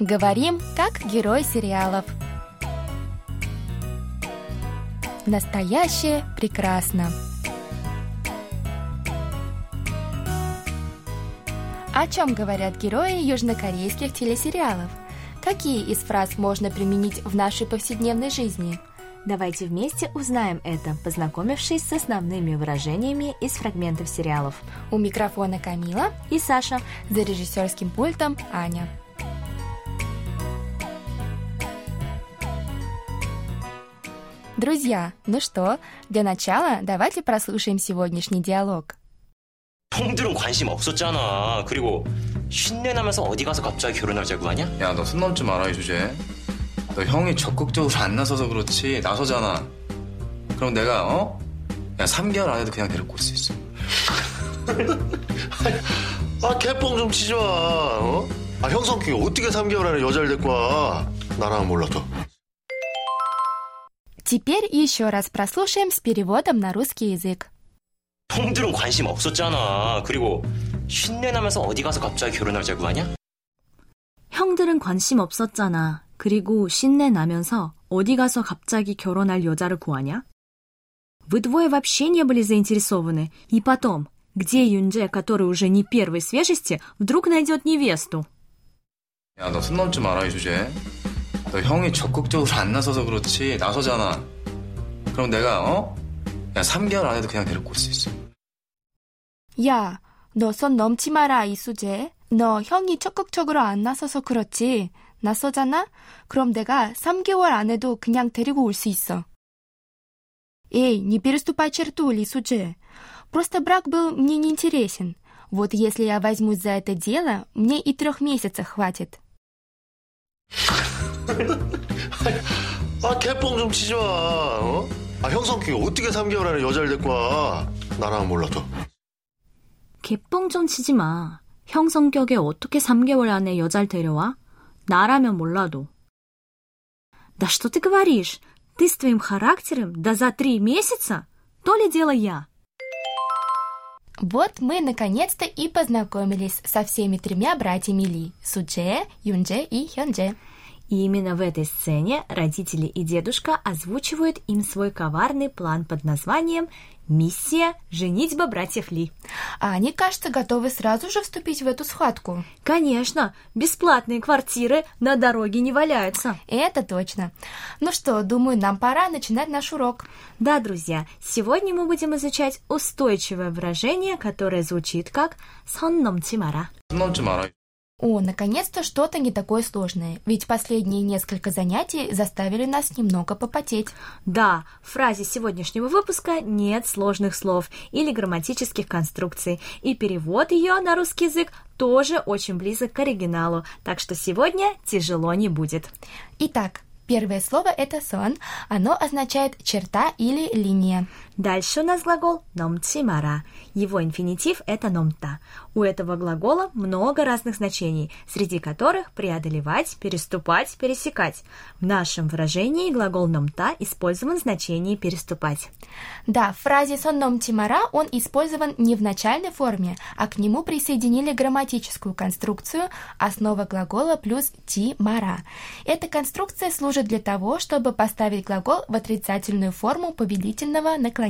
Говорим, как герой сериалов. Настоящее прекрасно. О чем говорят герои южнокорейских телесериалов? Какие из фраз можно применить в нашей повседневной жизни? Давайте вместе узнаем это, познакомившись с основными выражениями из фрагментов сериалов. У микрофона Камила и Саша. За режиссерским пультом Аня. Друзья, ну что, для начала давайте прослушаем сегодняшний диалог. 형들은 관심 없었잖아. 그리고 쉰내 나면서 어디 가서 갑자기 결혼하자고 하냐? 야, 너 손 넘지 마라, 이 주제. 너 형이 적극적으로 안 나서서 그렇지. 나서잖아. 그럼 내가, 어? 야, 3개월 안에도 그냥 데리고 올 수 있어. 아, 개뻥 좀 치지 마, 어? 아, 형 성격이 어떻게 3개월 안에 여자를 데리고 와? 나라면 몰라도. Теперь еще раз прослушаем с переводом на русский язык. 형들은 관심 없었잖아. 그리고 쉰내 나면서 어디 가서 갑자기 결혼하자고 하냐? 형들은 관심 없었잖아. 그리고 신내 나면서 어디 가서 갑자기 결혼할 여자를 구하냐? Вы двое вообще не были заинтересованы. И потом, где Юнже, который уже не первой свежести, вдруг найдет невесту? 야, 너 손 넘지 마라, 이 주제. 너 형이 적극적으로 안 나서서 그렇지. 나서잖아. 그럼 내가, 어? 야, 3개월 안에도 그냥 데리고 올 수 있어. 야, 너 손 넘지 마라, 이수재. 너 형이 적극적으로 안 나서서 그렇지. 나서잖아? 그럼 내가 3개월 안에도 그냥 데리고 올 수 있어. Эй, не переступай черту, Лисудже. Просто брак был мне неинтересен. Вот если я возьмусь за это дело, мне и трех месяцев хватит. 아, 개뻥 좀 치지 마, 어? 아, 형 성격이 어떻게 3개월 안에 여자를 데리고 와? 나라면 몰라도. 개뻥 좀 치지 마. 형 성격에 어떻게 3개월 안에 여자를 데려와? 나라면 몰라도. Да что ты говоришь? Ты с твоим характером да за три месяца? То ли дело я. Вот мы наконец-то и познакомились со всеми тремя братьями Ли – Судже, Юнже и Хёнже. И именно в этой сцене родители и дедушка озвучивают им свой коварный план под названием Миссия – женитьба братьев Ли. А они, кажется, готовы сразу же вступить в эту схватку. Конечно, бесплатные квартиры на дороге не валяются. Это точно. Ну что, думаю, нам пора начинать наш урок. Да, друзья, сегодня мы будем изучать устойчивое выражение, которое звучит как «сонном тимара». О, наконец-то что-то не такое сложное, ведь последние несколько занятий заставили нас немного попотеть. Да, в фразе сегодняшнего выпуска нет сложных слов или грамматических конструкций, и перевод ее на русский язык тоже очень близок к оригиналу, так что сегодня тяжело не будет. Итак, Первое слово это сон. Оно означает черта или линия. Дальше у нас глагол номчимара. Его инфинитив это номта. У этого глагола много разных значений, среди которых преодолевать, переступать, пересекать. В нашем выражении глагол номта использован в значении переступать. Да, в фразе сон номчимара он использован не в начальной форме, а к нему присоединили грамматическую конструкцию основа глагола плюс ти-мара. Эта конструкция служит для того, чтобы поставить глагол в отрицательную форму повелительного наклонения.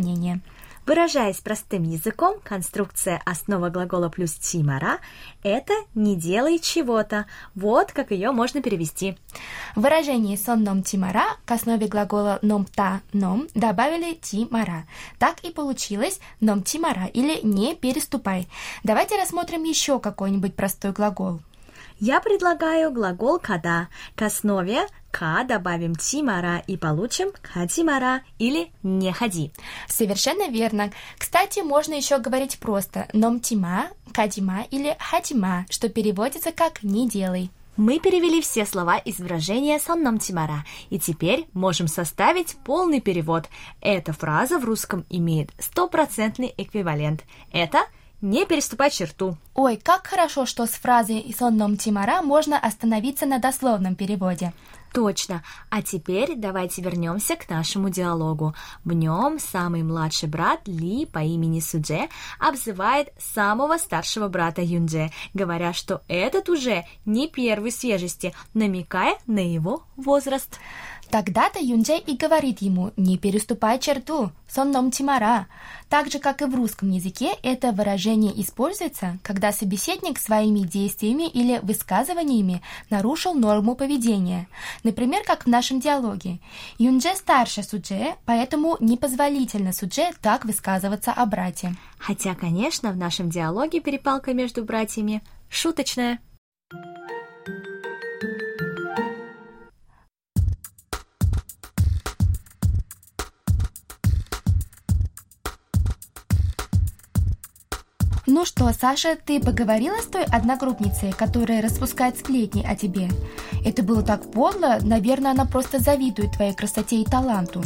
Выражаясь простым языком, конструкция основа глагола плюс тимара – это «не делай чего-то». Вот как ее можно перевести. В выражении «сон ном тимара» к основе глагола ном та ном добавили тимара. Так и получилось ном тимара или «не переступай». Давайте рассмотрим еще какой-нибудь простой глагол. Я предлагаю глагол «када». К основе «ка» добавим «тимара» и получим «кадимара» или «не ходи». Совершенно верно. Кстати, можно еще говорить просто «номтима», «кадима» или «хадима», что переводится как «не делай». Мы перевели все слова из выражения «сонном тимара», и теперь можем составить полный перевод. Эта фраза в русском имеет стопроцентный эквивалент. Это – не переступай черту. Ой, как хорошо, что с фразой «сонном Тимара» можно остановиться на дословном переводе. Точно. А теперь давайте вернемся к нашему диалогу. В нем самый младший брат Ли по имени Судже обзывает самого старшего брата Юндже, говоря, что этот уже не первый свежести, намекая на его возраст. Тогда-то Юнджей и говорит ему «не переступай черту, сонном тимара». Так же, как и в русском языке, это выражение используется, когда собеседник своими действиями или высказываниями нарушил норму поведения. Например, как в нашем диалоге. Юнже старше Судже, поэтому непозволительно Судже так высказываться о брате. Хотя, конечно, в нашем диалоге перепалка между братьями шуточная. Ну что, Саша, ты поговорила с той одногруппницей, которая распускает сплетни о тебе? Это было так подло, наверное, она просто завидует твоей красоте и таланту.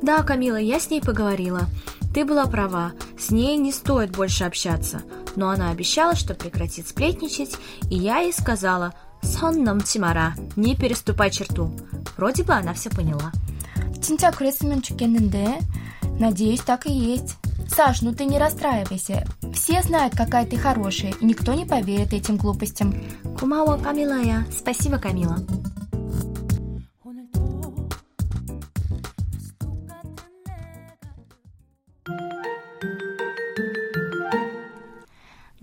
Да, Камила, я с ней поговорила. Ты была права, с ней не стоит больше общаться. Но она обещала, что прекратит сплетничать, и я ей сказала сон нам, тимара, не переступай черту». Вроде бы она все поняла. Надеюсь, так и есть. Саш, ну ты не расстраивайся. Все знают, какая ты хорошая, и никто не поверит этим глупостям. Кумао, Камилая. Спасибо, Камила.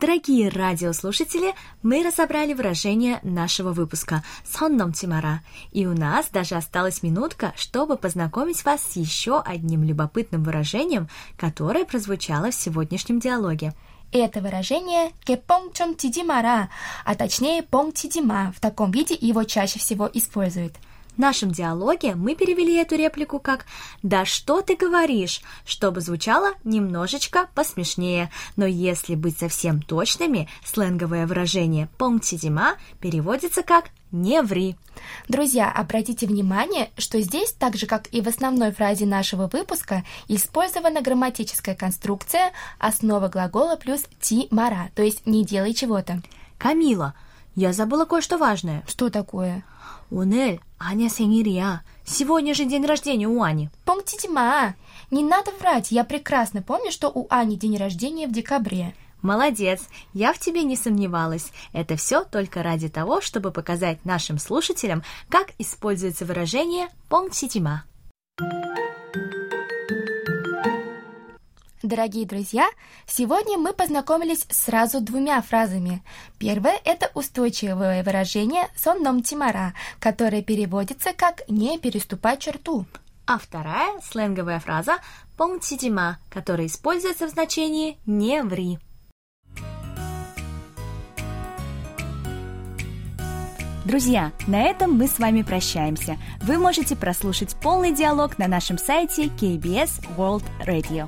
Дорогие радиослушатели, мы разобрали выражение нашего выпуска «Сонном Тимара», и у нас даже осталась минутка, чтобы познакомить вас с еще одним любопытным выражением, которое прозвучало в сегодняшнем диалоге. Это выражение «кепончом тидимара», а точнее «понг тидима». В таком виде его чаще всего используют – в нашем диалоге мы перевели эту реплику как «Да что ты говоришь?», чтобы звучало немножечко посмешнее. Но если быть совсем точными, сленговое выражение «понтидима» переводится как «не ври». Друзья, обратите внимание, что здесь, так же как и в основной фразе нашего выпуска, использована грамматическая конструкция основа глагола плюс «ти-мара», то есть «не делай чего-то». Камила, я забыла кое-что важное. Что такое? 오늘 Аня 생일이야. Сегодня же день рождения у Ани. Помните, ма, не надо врать. Я прекрасно помню, что у Ани день рождения в декабре. Молодец, я в тебе не сомневалась. Это все только ради того, чтобы показать нашим слушателям, как используется выражение «помните, ма». Дорогие друзья, сегодня мы познакомились сразу двумя фразами. Первое – это устойчивое выражение «сонном тимара», которое переводится как «не переступай черту». А вторая – сленговая фраза «понтидима», которая используется в значении «не ври». Друзья, на этом мы с вами прощаемся. Вы можете прослушать полный диалог на нашем сайте KBS World Radio.